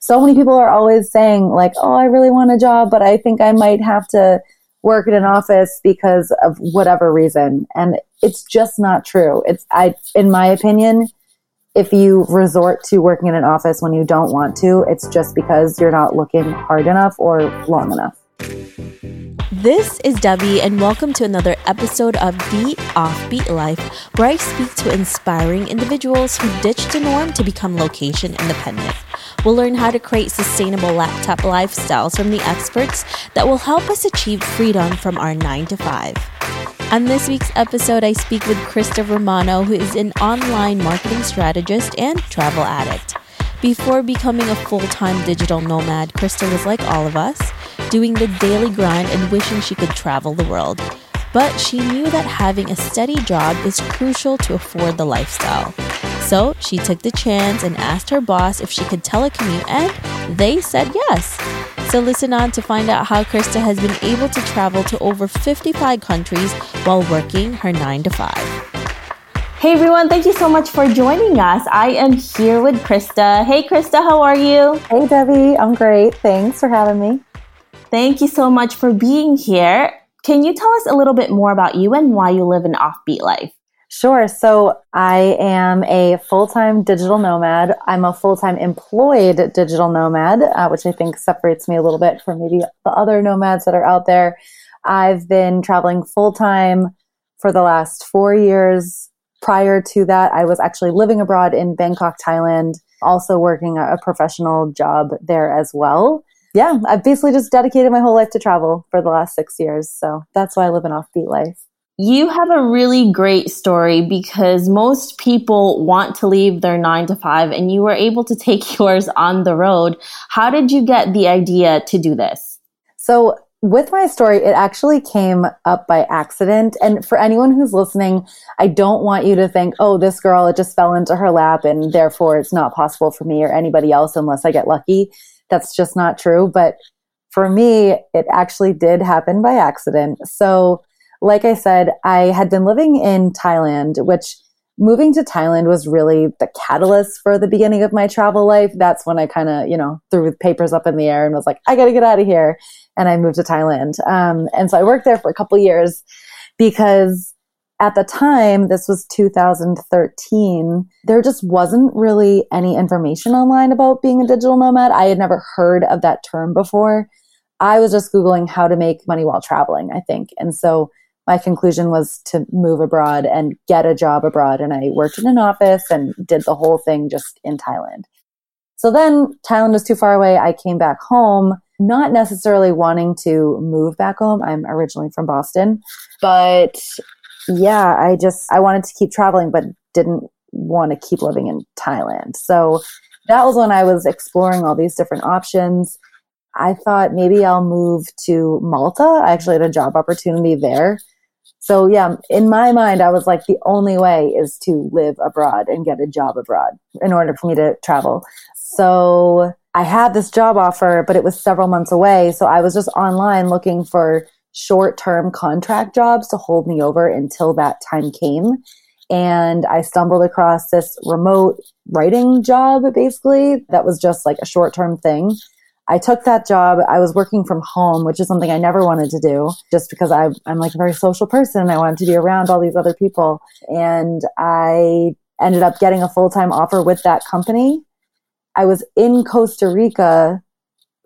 so many people are always saying like, "Oh, I really want a job, but I think I might have to work in an office because of whatever reason." And it's just not true. It's I in my opinion, if you resort to working in an office when you don't want to, it's just because you're not looking hard enough or long enough. This is Debbie, and welcome to another episode of The Offbeat Life, where I speak to inspiring individuals who ditched the norm to become location independent. We'll learn how to create sustainable laptop lifestyles from the experts that will help us achieve freedom from our 9 to 5. On this week's episode, I speak with Christa Romano, who is an online marketing strategist and travel addict. Before becoming a full time digital nomad, Christa was like all of us, doing the daily grind and wishing she could travel the world. But she knew that having a steady job is crucial to afford the lifestyle. So she took the chance and asked her boss if she could telecommute, and they said yes. So listen on to find out how Christa has been able to travel to over 55 countries while working her 9 to 5. Hey everyone, thank you so much for joining us. I am here with Christa. Hey Christa, how are you? Hey Debbie, I'm great. Thanks for having me. Thank you so much for being here. Can you tell us a little bit more about you and why you live an offbeat life? Sure. So I am a full time digital nomad. I'm a full time employed digital nomad, uh, which I think separates me a little bit from maybe the other nomads that are out there. I've been traveling full time for the last four years. Prior to that, I was actually living abroad in Bangkok, Thailand, also working a professional job there as well. Yeah, I've basically just dedicated my whole life to travel for the last six years. So that's why I live an offbeat life. You have a really great story because most people want to leave their nine to five and you were able to take yours on the road. How did you get the idea to do this? So, with my story, it actually came up by accident. And for anyone who's listening, I don't want you to think, oh, this girl, it just fell into her lap and therefore it's not possible for me or anybody else unless I get lucky. That's just not true. But for me, it actually did happen by accident. So, like I said, I had been living in Thailand, which moving to Thailand was really the catalyst for the beginning of my travel life. That's when I kind of, you know, threw papers up in the air and was like, I got to get out of here. And I moved to Thailand. Um, and so I worked there for a couple years because at the time, this was 2013, there just wasn't really any information online about being a digital nomad. I had never heard of that term before. I was just Googling how to make money while traveling, I think. And so my conclusion was to move abroad and get a job abroad. And I worked in an office and did the whole thing just in Thailand. So then Thailand was too far away. I came back home, not necessarily wanting to move back home. I'm originally from Boston, but yeah, I just, I wanted to keep traveling, but didn't want to keep living in Thailand. So that was when I was exploring all these different options. I thought maybe I'll move to Malta. I actually had a job opportunity there. So yeah, in my mind, I was like, the only way is to live abroad and get a job abroad in order for me to travel. So I had this job offer, but it was several months away. So I was just online looking for short term contract jobs to hold me over until that time came. And I stumbled across this remote writing job, basically, that was just like a short term thing. I took that job. I was working from home, which is something I never wanted to do just because I, I'm like a very social person. I wanted to be around all these other people. And I ended up getting a full time offer with that company. I was in Costa Rica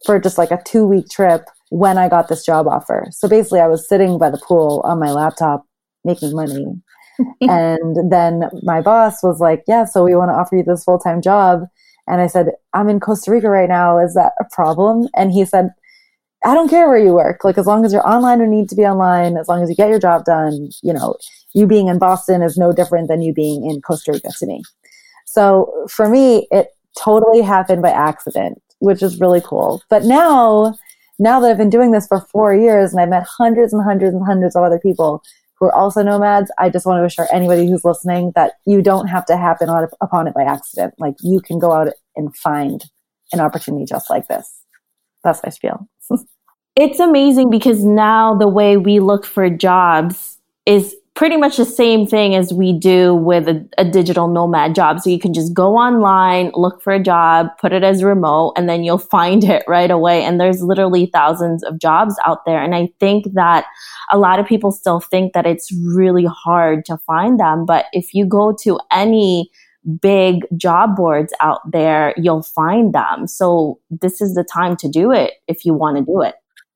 for just like a two week trip when I got this job offer. So basically, I was sitting by the pool on my laptop making money. and then my boss was like, Yeah, so we want to offer you this full time job. And I said, I'm in Costa Rica right now. Is that a problem? And he said, I don't care where you work. Like, as long as you're online or need to be online, as long as you get your job done, you know, you being in Boston is no different than you being in Costa Rica to me. So for me, it totally happened by accident, which is really cool. But now, now that I've been doing this for four years and I've met hundreds and hundreds and hundreds of other people who are also nomads, I just want to assure anybody who's listening that you don't have to happen on, upon it by accident. Like you can go out and find an opportunity just like this. That's my spiel. it's amazing because now the way we look for jobs is pretty much the same thing as we do with a, a, digital nomad job. So you can just go online, look for a job, put it as remote, and then you'll find it right away. And there's literally thousands of jobs out there. And I think that a lot of people still think that it's really hard to find them. But if you go to any big job boards out there, you'll find them. So this is the time to do it if you want to do it.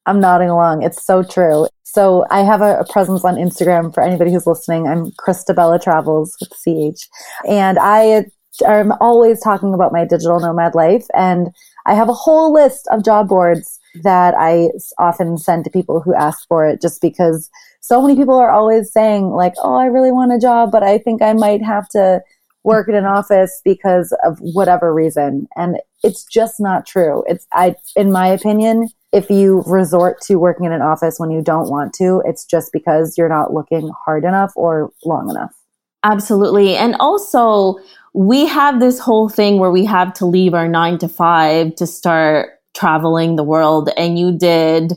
I'm nodding along. It's so true. So I have a, a, presence on Instagram for anybody who's listening. I'm Christabelli Travels with CH. And I am always talking about my digital nomad life. And I have a whole list of job boards that I often send to people who ask for it just because so many people are always saying like, Oh, I really want a job, but I think I might have to work in an office because of whatever reason. And it's just not true. It's, I, in my opinion, if you resort to working in an office when you don't want to, it's just because you're not looking hard enough or long enough. Absolutely. And also, we have this whole thing where we have to leave our nine to five to start traveling the world. And you did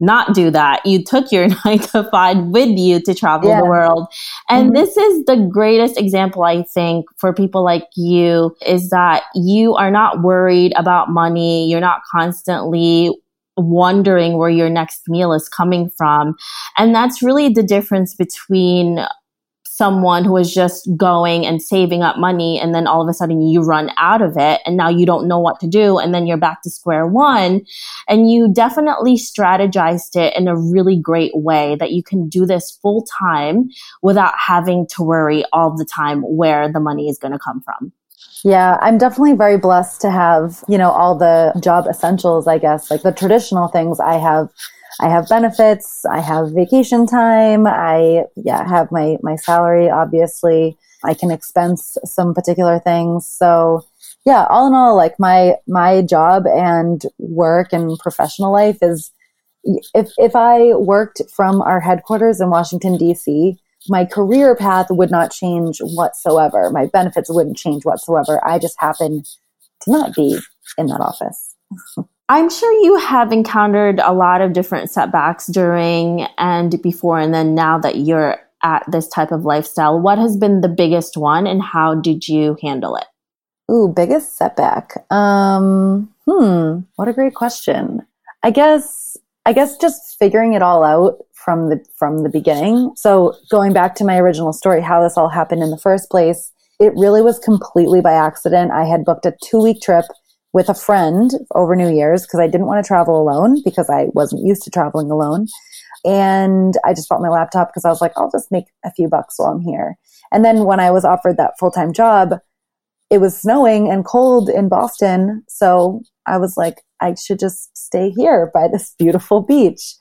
not do that. You took your nine to five with you to travel yeah. the world. And mm-hmm. this is the greatest example, I think, for people like you is that you are not worried about money. You're not constantly wondering where your next meal is coming from. And that's really the difference between someone who is just going and saving up money and then all of a sudden you run out of it and now you don't know what to do and then you're back to square one and you definitely strategized it in a really great way that you can do this full time without having to worry all the time where the money is going to come from. Yeah, I'm definitely very blessed to have, you know, all the job essentials, I guess, like the traditional things I have. I have benefits, I have vacation time, I yeah, have my my salary obviously. I can expense some particular things. So, yeah, all in all like my my job and work and professional life is if if I worked from our headquarters in Washington DC, my career path would not change whatsoever. My benefits wouldn't change whatsoever. I just happen to not be in that office. I'm sure you have encountered a lot of different setbacks during and before, and then now that you're at this type of lifestyle. What has been the biggest one, and how did you handle it? Ooh, biggest setback. Um, hmm, what a great question. I guess, I guess just figuring it all out from the from the beginning. So going back to my original story, how this all happened in the first place, it really was completely by accident. I had booked a two week trip with a friend over New Year's because I didn't want to travel alone because I wasn't used to traveling alone. And I just bought my laptop because I was like, I'll just make a few bucks while I'm here. And then when I was offered that full time job, it was snowing and cold in Boston. So I was like, I should just stay here by this beautiful beach.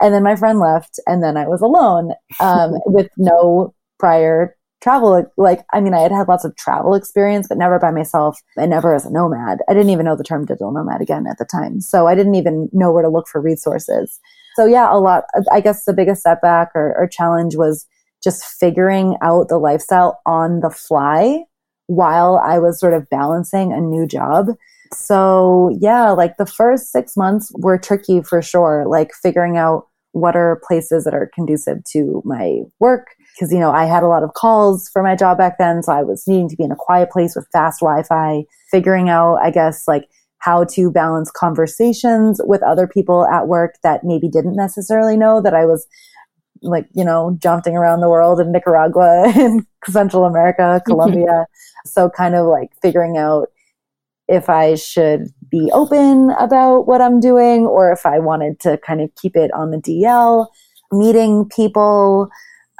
And then my friend left, and then I was alone um, with no prior travel. Like, I mean, I had had lots of travel experience, but never by myself and never as a nomad. I didn't even know the term digital nomad again at the time. So I didn't even know where to look for resources. So, yeah, a lot. I guess the biggest setback or, or challenge was just figuring out the lifestyle on the fly while I was sort of balancing a new job. So, yeah, like the first six months were tricky for sure, like figuring out what are places that are conducive to my work. Because, you know, I had a lot of calls for my job back then. So I was needing to be in a quiet place with fast Wi Fi, figuring out, I guess, like how to balance conversations with other people at work that maybe didn't necessarily know that I was like, you know, jumping around the world in Nicaragua and Central America, Colombia. so kind of like figuring out if I should be open about what I'm doing or if I wanted to kind of keep it on the DL, meeting people,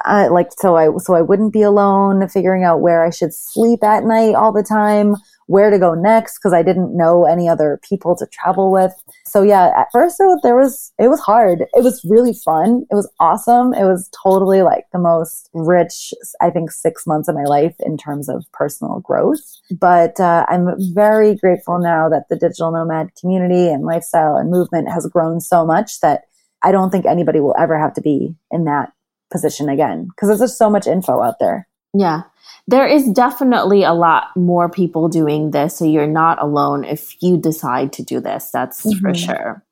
uh, like so I so I wouldn't be alone, figuring out where I should sleep at night all the time, where to go next because I didn't know any other people to travel with. So yeah, at first it, there was it was hard. It was really fun. It was awesome. It was totally like the most rich I think 6 months of my life in terms of personal growth. But uh, I'm very grateful now that the digital nomad community and lifestyle and movement has grown so much that I don't think anybody will ever have to be in that position again because there's just so much info out there. Yeah. There is definitely a lot more people doing this. So you're not alone if you decide to do this. That's mm-hmm. for sure.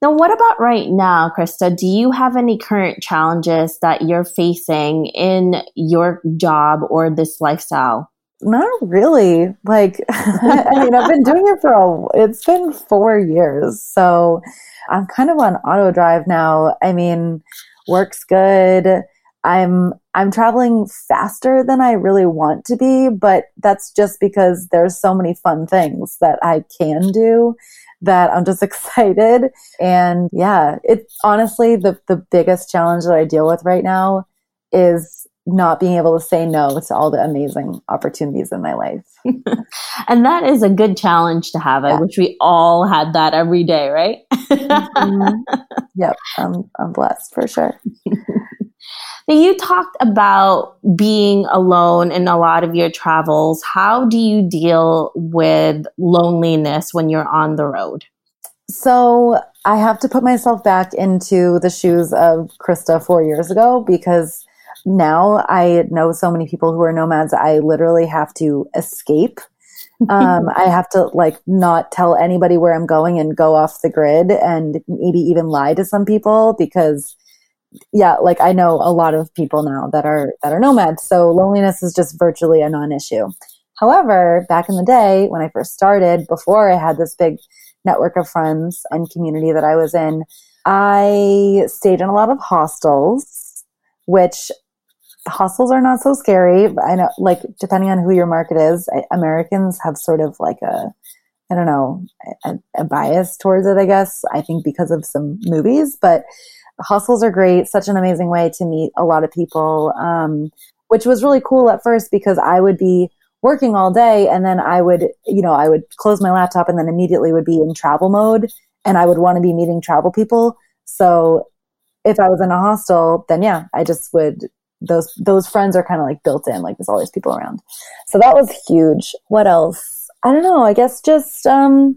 Now, what about right now, Christa? Do you have any current challenges that you're facing in your job or this lifestyle? Not really. Like, I mean, I've been doing it for a, it's been four years. So I'm kind of on auto drive now. I mean, work's good. I'm, I'm traveling faster than I really want to be, but that's just because there's so many fun things that I can do that I'm just excited. And yeah, it's honestly the, the biggest challenge that I deal with right now is not being able to say no to all the amazing opportunities in my life. and that is a good challenge to have. Yeah. I wish we all had that every day, right? mm-hmm. Yep, I'm, I'm blessed for sure. Now, you talked about being alone in a lot of your travels. How do you deal with loneliness when you're on the road? So, I have to put myself back into the shoes of Christa four years ago because now I know so many people who are nomads. I literally have to escape. um, I have to like not tell anybody where I'm going and go off the grid and maybe even lie to some people because yeah, like I know a lot of people now that are that are nomads, so loneliness is just virtually a non-issue. However, back in the day when I first started, before I had this big network of friends and community that I was in, I stayed in a lot of hostels, which hostels are not so scary. I know, like, depending on who your market is, I, Americans have sort of like a, I don't know, a, a bias towards it, I guess. I think because of some movies, but hostels are great, such an amazing way to meet a lot of people, um, which was really cool at first because I would be working all day and then I would, you know, I would close my laptop and then immediately would be in travel mode and I would want to be meeting travel people. So if I was in a hostel, then yeah, I just would those those friends are kind of like built in, like there's always people around. So that was huge. What else? I don't know. I guess just um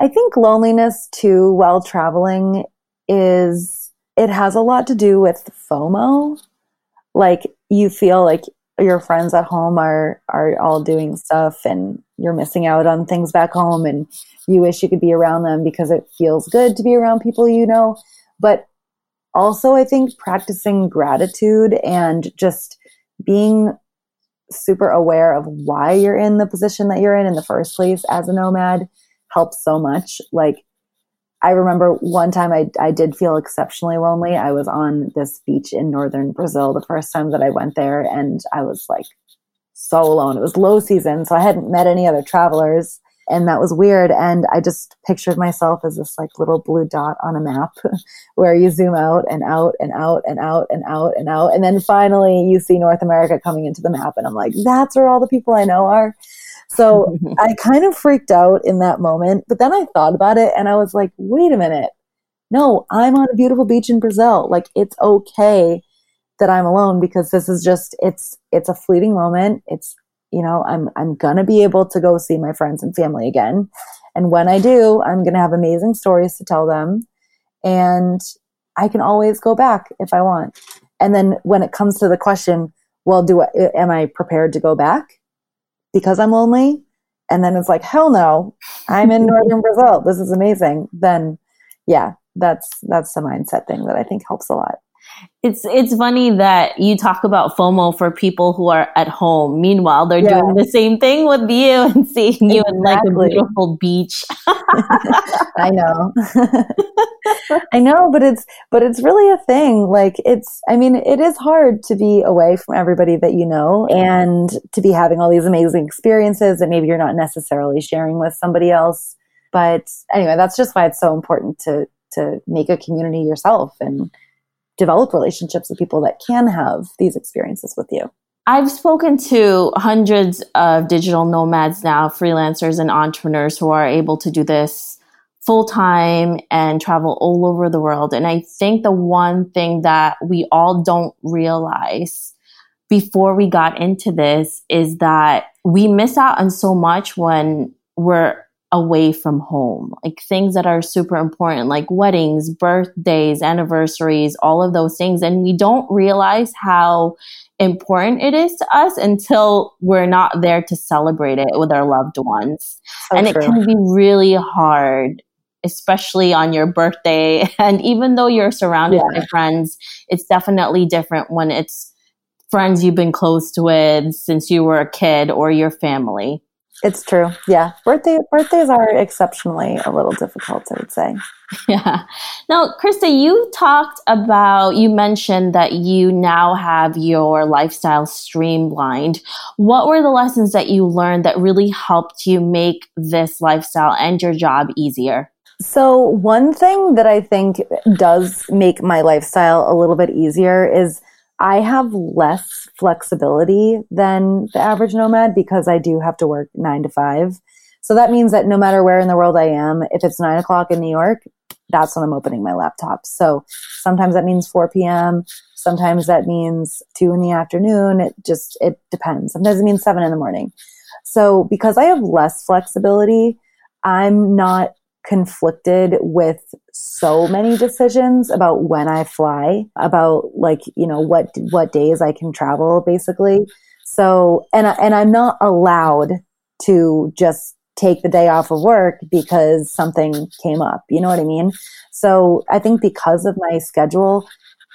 I think loneliness too while traveling is it has a lot to do with FOMO. Like you feel like your friends at home are are all doing stuff and you're missing out on things back home and you wish you could be around them because it feels good to be around people you know. But also I think practicing gratitude and just being super aware of why you're in the position that you're in in the first place as a nomad helps so much. Like I remember one time I, I did feel exceptionally lonely. I was on this beach in northern Brazil the first time that I went there, and I was like so alone. It was low season, so I hadn't met any other travelers, and that was weird. And I just pictured myself as this like little blue dot on a map where you zoom out and out and out and out and out and out. And then finally you see North America coming into the map, and I'm like, that's where all the people I know are. So I kind of freaked out in that moment, but then I thought about it and I was like, wait a minute. No, I'm on a beautiful beach in Brazil. Like it's okay that I'm alone because this is just it's it's a fleeting moment. It's you know, I'm I'm going to be able to go see my friends and family again. And when I do, I'm going to have amazing stories to tell them and I can always go back if I want. And then when it comes to the question, well, do I, am I prepared to go back? because I'm lonely. And then it's like, hell no, I'm in northern Brazil. This is amazing. Then yeah, that's that's the mindset thing that I think helps a lot. It's it's funny that you talk about FOMO for people who are at home. Meanwhile, they're yeah. doing the same thing with you and seeing exactly. you in like a beautiful beach. I know. I know, but it's but it's really a thing. Like it's I mean, it is hard to be away from everybody that you know and to be having all these amazing experiences that maybe you're not necessarily sharing with somebody else. But anyway, that's just why it's so important to to make a community yourself and develop relationships with people that can have these experiences with you. I've spoken to hundreds of digital nomads now, freelancers and entrepreneurs who are able to do this full time and travel all over the world. And I think the one thing that we all don't realize before we got into this is that we miss out on so much when we're away from home, like things that are super important, like weddings, birthdays, anniversaries, all of those things. And we don't realize how important it is to us until we're not there to celebrate it with our loved ones. So and true. it can be really hard especially on your birthday. And even though you're surrounded yeah. by friends, it's definitely different when it's friends you've been close to with since you were a kid or your family. It's true. Yeah. Birthday birthdays are exceptionally a little difficult, I would say. Yeah. Now, Christa, you talked about you mentioned that you now have your lifestyle streamlined. What were the lessons that you learned that really helped you make this lifestyle and your job easier? So, one thing that I think does make my lifestyle a little bit easier is I have less flexibility than the average nomad because I do have to work nine to five. So that means that no matter where in the world I am, if it's nine o'clock in New York, that's when I'm opening my laptop. So sometimes that means 4 p.m. Sometimes that means two in the afternoon. It just, it depends. Sometimes it means seven in the morning. So because I have less flexibility, I'm not conflicted with so many decisions about when I fly, about like, you know, what, what days I can travel basically. So, and, and I'm not allowed to just take the day off of work because something came up. You know what I mean? So I think because of my schedule,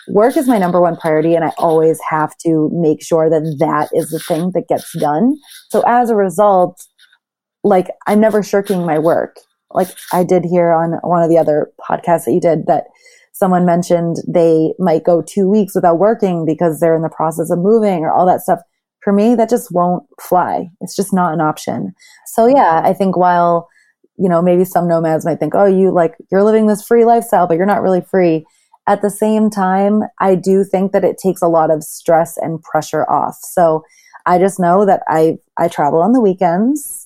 work is my number one priority and I always have to make sure that that is the thing that gets done. So as a result, like I'm never shirking my work like I did hear on one of the other podcasts that you did that someone mentioned they might go two weeks without working because they're in the process of moving or all that stuff. For me, that just won't fly. It's just not an option. So yeah, I think while, you know, maybe some nomads might think, oh, you like, you're living this free lifestyle, but you're not really free. At the same time, I do think that it takes a lot of stress and pressure off. So I just know that I, I travel on the weekends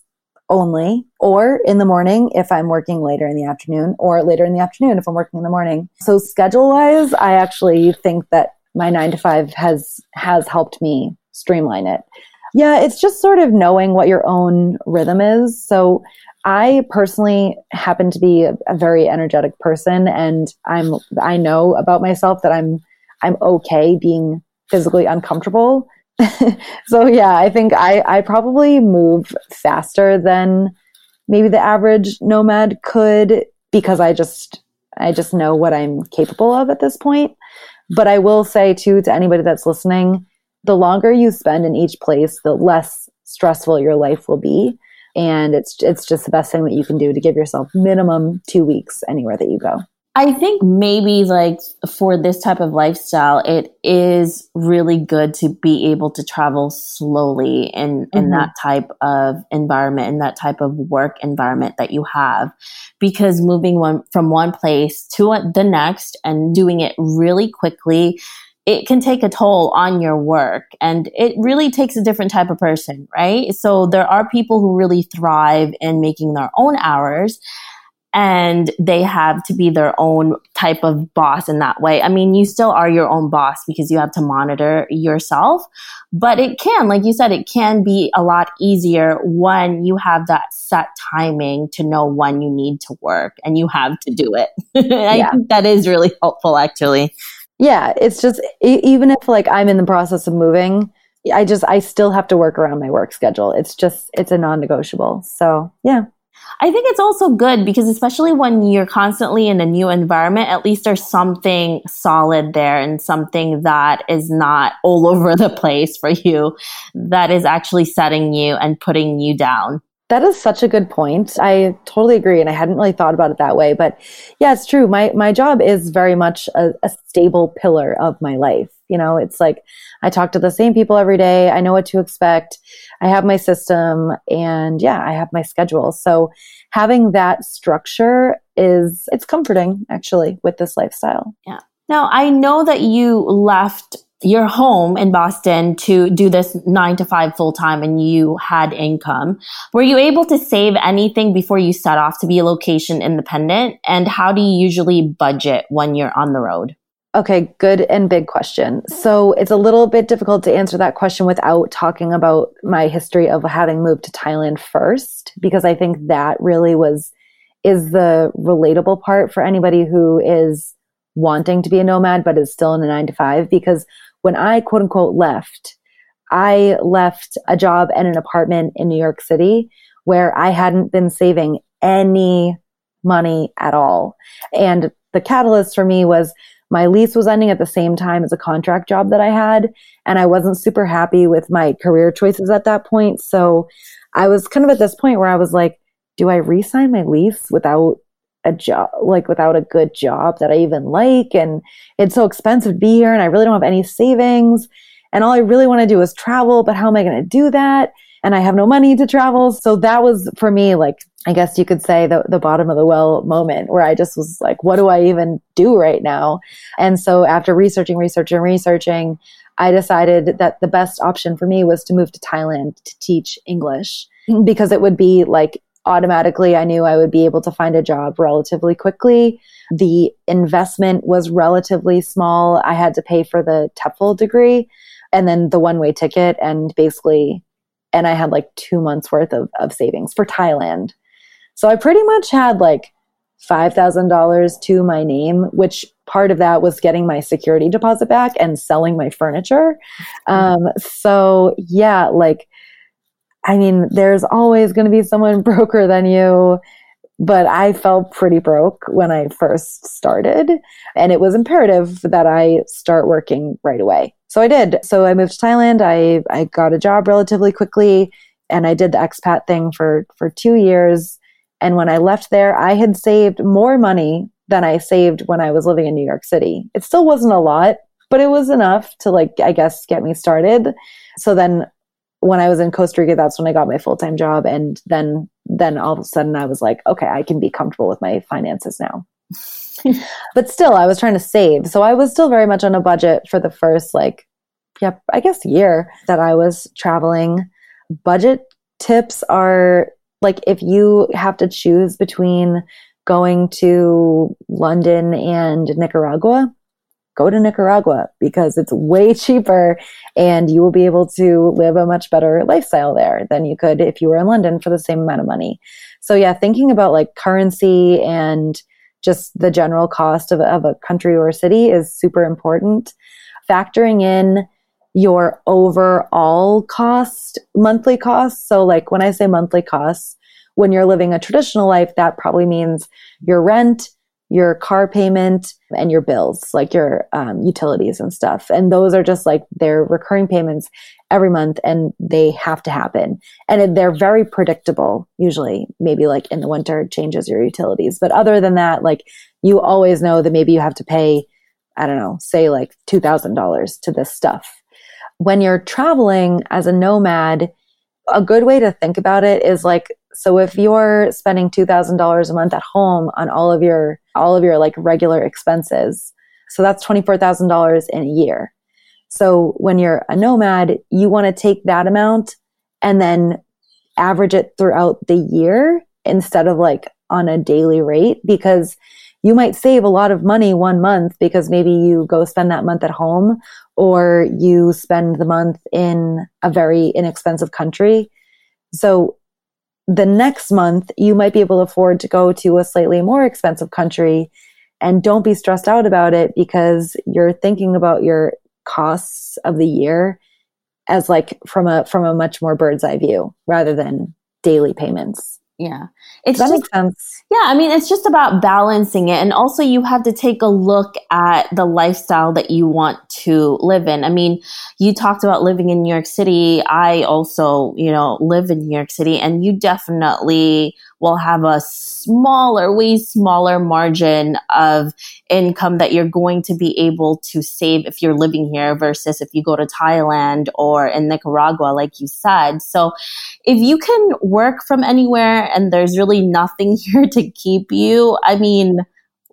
only, or in the morning if I'm working later in the afternoon, or later in the afternoon if I'm working in the morning. So schedule wise, I actually think that my nine to five has has helped me streamline it. Yeah, it's just sort of knowing what your own rhythm is. So I personally happen to be a, a very energetic person and I'm I know about myself that I'm I'm okay being physically uncomfortable so yeah, I think I, I probably move faster than maybe the average nomad could because I just I just know what I'm capable of at this point. But I will say too to anybody that's listening, the longer you spend in each place, the less stressful your life will be. And it's it's just the best thing that you can do to give yourself minimum two weeks anywhere that you go. I think maybe like for this type of lifestyle, it is really good to be able to travel slowly in, in mm-hmm. that type of environment, in that type of work environment that you have. Because moving one from one place to the next and doing it really quickly, it can take a toll on your work and it really takes a different type of person, right? So there are people who really thrive in making their own hours and they have to be their own type of boss in that way. I mean, you still are your own boss because you have to monitor yourself, but it can, like you said, it can be a lot easier when you have that set timing to know when you need to work and you have to do it. I yeah. think that is really helpful actually. Yeah, it's just even if like I'm in the process of moving, I just I still have to work around my work schedule. It's just it's a non-negotiable. So, yeah. I think it's also good because especially when you're constantly in a new environment, at least there's something solid there and something that is not all over the place for you that is actually setting you and putting you down. That is such a good point. I totally agree. And I hadn't really thought about it that way. But yeah, it's true. My, my job is very much a, a stable pillar of my life. You know, it's like I talk to the same people every day. I know what to expect. I have my system and yeah, I have my schedule. So having that structure is, it's comforting actually with this lifestyle. Yeah. Now, I know that you left your home in Boston to do this nine to five full time and you had income. Were you able to save anything before you set off to be a location independent? And how do you usually budget when you're on the road? Okay, good and big question. So it's a little bit difficult to answer that question without talking about my history of having moved to Thailand first, because I think that really was, is the relatable part for anybody who is wanting to be a nomad, but is still in a nine to five. Because when I quote unquote left, I left a job and an apartment in New York City where I hadn't been saving any money at all. And the catalyst for me was my lease was ending at the same time as a contract job that I had. And I wasn't super happy with my career choices at that point. So I was kind of at this point where I was like, do I re-sign my lease without a job, like without a good job that I even like? And it's so expensive to be here and I really don't have any savings. And all I really want to do is travel, but how am I going to do that? And I have no money to travel. So that was for me, like, I guess you could say the, the bottom of the well moment where I just was like, what do I even do right now? And so after researching, researching, researching, I decided that the best option for me was to move to Thailand to teach English because it would be like automatically I knew I would be able to find a job relatively quickly. The investment was relatively small. I had to pay for the TEFL degree and then the one way ticket and basically, and I had like two months worth of, of savings for Thailand. So I pretty much had like $5,000 to my name, which part of that was getting my security deposit back and selling my furniture. Um, so yeah, like I mean, there's always going to be someone broker than you. But I felt pretty broke when I first started. And it was imperative that I start working right away. So I did. So I moved to Thailand. I, I got a job relatively quickly and I did the expat thing for, for two years. And when I left there, I had saved more money than I saved when I was living in New York City. It still wasn't a lot, but it was enough to like, I guess, get me started. So then when I was in Costa Rica, that's when I got my full time job. And then, then all of a sudden I was like, okay, I can be comfortable with my finances now. but still, I was trying to save. So I was still very much on a budget for the first, like, yeah, I guess year that I was traveling. Budget tips are like if you have to choose between going to London and Nicaragua, go to Nicaragua because it's way cheaper and you will be able to live a much better lifestyle there than you could if you were in London for the same amount of money. So yeah, thinking about like currency and just the general cost of, of a country or a city is super important. Factoring in your overall cost, monthly costs. So like when I say monthly costs, when you're living a traditional life, that probably means your rent, your car payment and your bills, like your um, utilities and stuff. And those are just like they're recurring payments every month and they have to happen. And they're very predictable, usually. Maybe like in the winter changes your utilities. But other than that, like you always know that maybe you have to pay, I don't know, say like $2,000 to this stuff. When you're traveling as a nomad, a good way to think about it is like so if you're spending $2,000 a month at home on all of your, all of your like regular expenses, so that's $24,000 in a year. So when you're a nomad, you want to take that amount and then average it throughout the year instead of like on a daily rate because you might save a lot of money one month because maybe you go spend that month at home or you spend the month in a very inexpensive country. So the next month you might be able to afford to go to a slightly more expensive country and don't be stressed out about it because you're thinking about your costs of the year as like from a from a much more bird's eye view rather than daily payments. Yeah. It's Does that just, makes sense yeah i mean it's just about balancing it and also you have to take a look at the lifestyle that you want to live in. I mean you talked about living in new york city. I also you know live in new york city and you definitely will have a smaller, way smaller margin of income that you're going to be able to save if you're living here versus if you go to Thailand or in Nicaragua, like you said. So if you can work from anywhere and there's really nothing here to keep you, I mean,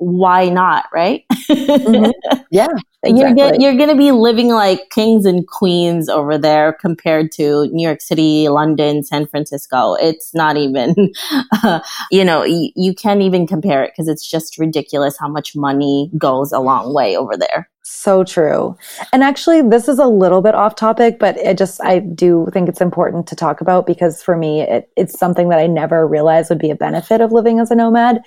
why not, right? mm-hmm. Yeah, exactly. You're, you're going to be living like kings and queens over there compared to New York City, London, San Francisco. It's not even, uh, you know, y- you can't even compare it because it's just ridiculous how much money goes a long way over there. So true. And actually, this is a little bit off topic, but it just, I do think it's important to talk about because for me, it, it's something that I never realized would be a benefit of living as a nomad.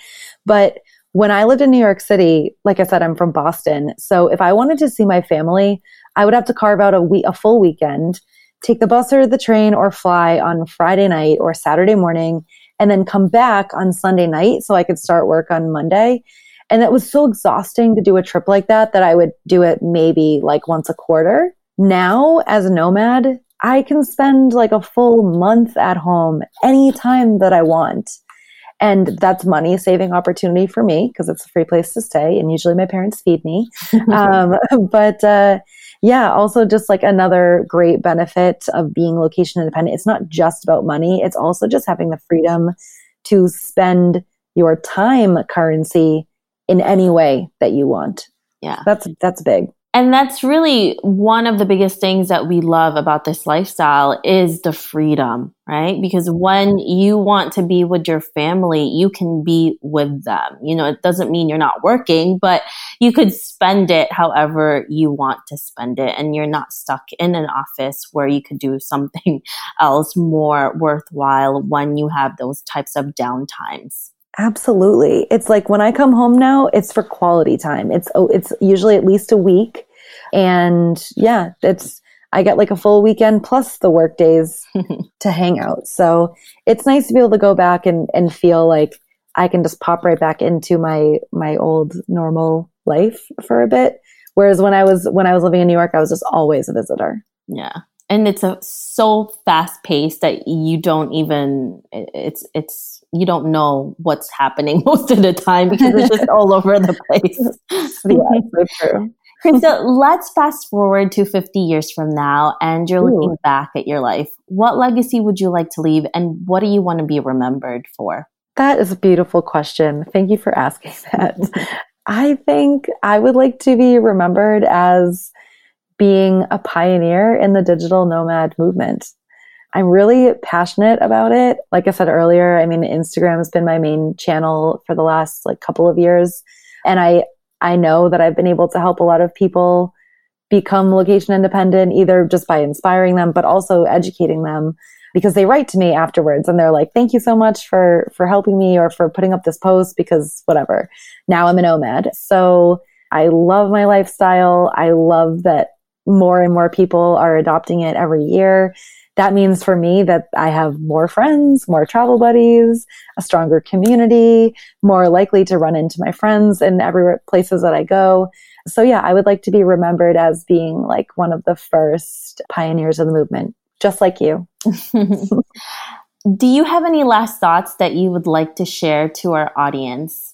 But when I lived in New York City, like I said, I'm from Boston. So if I wanted to see my family, I would have to carve out a week, a full weekend, take the bus or the train or fly on Friday night or Saturday morning and then come back on Sunday night so I could start work on Monday. And it was so exhausting to do a trip like that that I would do it maybe like once a quarter. Now, as a nomad, I can spend like a full month at home anytime that I want. And that's money saving opportunity for me because it's a free place to stay. And usually my parents feed me. um, but uh, yeah, also just like another great benefit of being location independent. It's not just about money, it's also just having the freedom to spend your time currency in any way that you want. Yeah. That's that's big. And that's really one of the biggest things that we love about this lifestyle is the freedom, right? Because when you want to be with your family, you can be with them. You know, it doesn't mean you're not working, but you could spend it however you want to spend it. And you're not stuck in an office where you could do something else more worthwhile when you have those types of downtimes. Absolutely. It's like when I come home now, it's for quality time. It's oh, it's usually at least a week. And yeah, it's I get like a full weekend plus the work days to hang out. So it's nice to be able to go back and, and feel like I can just pop right back into my my old normal life for a bit. Whereas when I was when I was living in New York, I was just always a visitor. Yeah and it's a so fast paced that you don't even it's it's you don't know what's happening most of the time because it's just all over the place. yeah, so true. So let's fast forward to 50 years from now and you're Ooh. looking back at your life. What legacy would you like to leave and what do you want to be remembered for? That is a beautiful question. Thank you for asking that. I think I would like to be remembered as being a pioneer in the digital nomad movement. I'm really passionate about it. Like I said earlier, I mean, Instagram has been my main channel for the last like couple of years. And I, I know that I've been able to help a lot of people become location independent, either just by inspiring them, but also educating them because they write to me afterwards and they're like, thank you so much for, for helping me or for putting up this post because whatever. Now I'm a nomad. So I love my lifestyle. I love that more and more people are adopting it every year. That means for me that I have more friends, more travel buddies, a stronger community, more likely to run into my friends in every places that I go. So yeah, I would like to be remembered as being like one of the first pioneers of the movement, just like you. Do you have any last thoughts that you would like to share to our audience?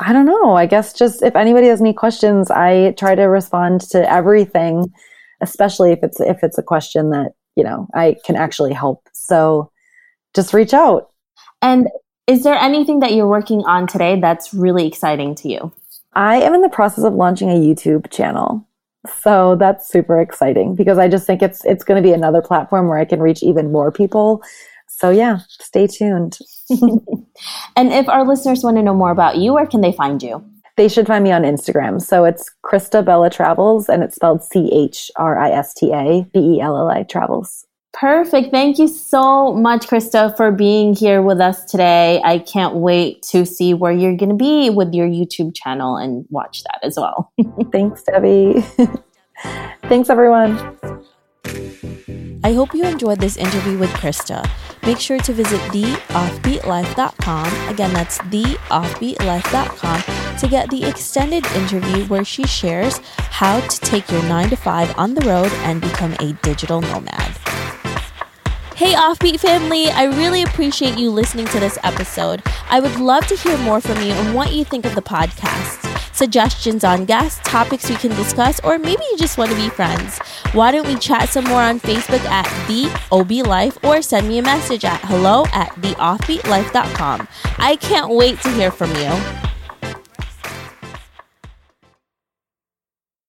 I don't know. I guess just if anybody has any questions, I try to respond to everything, especially if it's if it's a question that, you know, I can actually help. So just reach out. And is there anything that you're working on today that's really exciting to you? I am in the process of launching a YouTube channel. So that's super exciting because I just think it's it's going to be another platform where I can reach even more people so yeah, stay tuned. and if our listeners want to know more about you, where can they find you? They should find me on Instagram. So it's Christabelli Travels and it's spelled C H R I S T A B E L L I Travels. Perfect. Thank you so much, Christa, for being here with us today. I can't wait to see where you're going to be with your YouTube channel and watch that as well. Thanks, Debbie. Thanks, everyone. I hope you enjoyed this interview with Christa. Make sure to visit theoffbeatlife.com. Again, that's theoffbeatlife.com to get the extended interview where she shares how to take your 9 to 5 on the road and become a digital nomad. Hey, Offbeat family, I really appreciate you listening to this episode. I would love to hear more from you and what you think of the podcast suggestions on guests, topics we can discuss, or maybe you just want to be friends. Why don't we chat some more on Facebook at The OB Life or send me a message at hello at theoffbeatlife.com. I can't wait to hear from you.